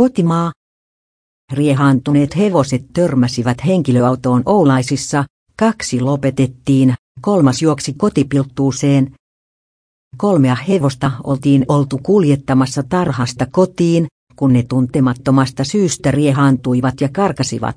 Kotimaa. Riehaantuneet hevoset törmäsivät henkilöautoon Oulaisissa, kaksi lopetettiin, kolmas juoksi kotipilttuuseen. Kolmea hevosta oltiin oltu kuljettamassa tarhasta kotiin, kun ne tuntemattomasta syystä riehaantuivat ja karkasivat.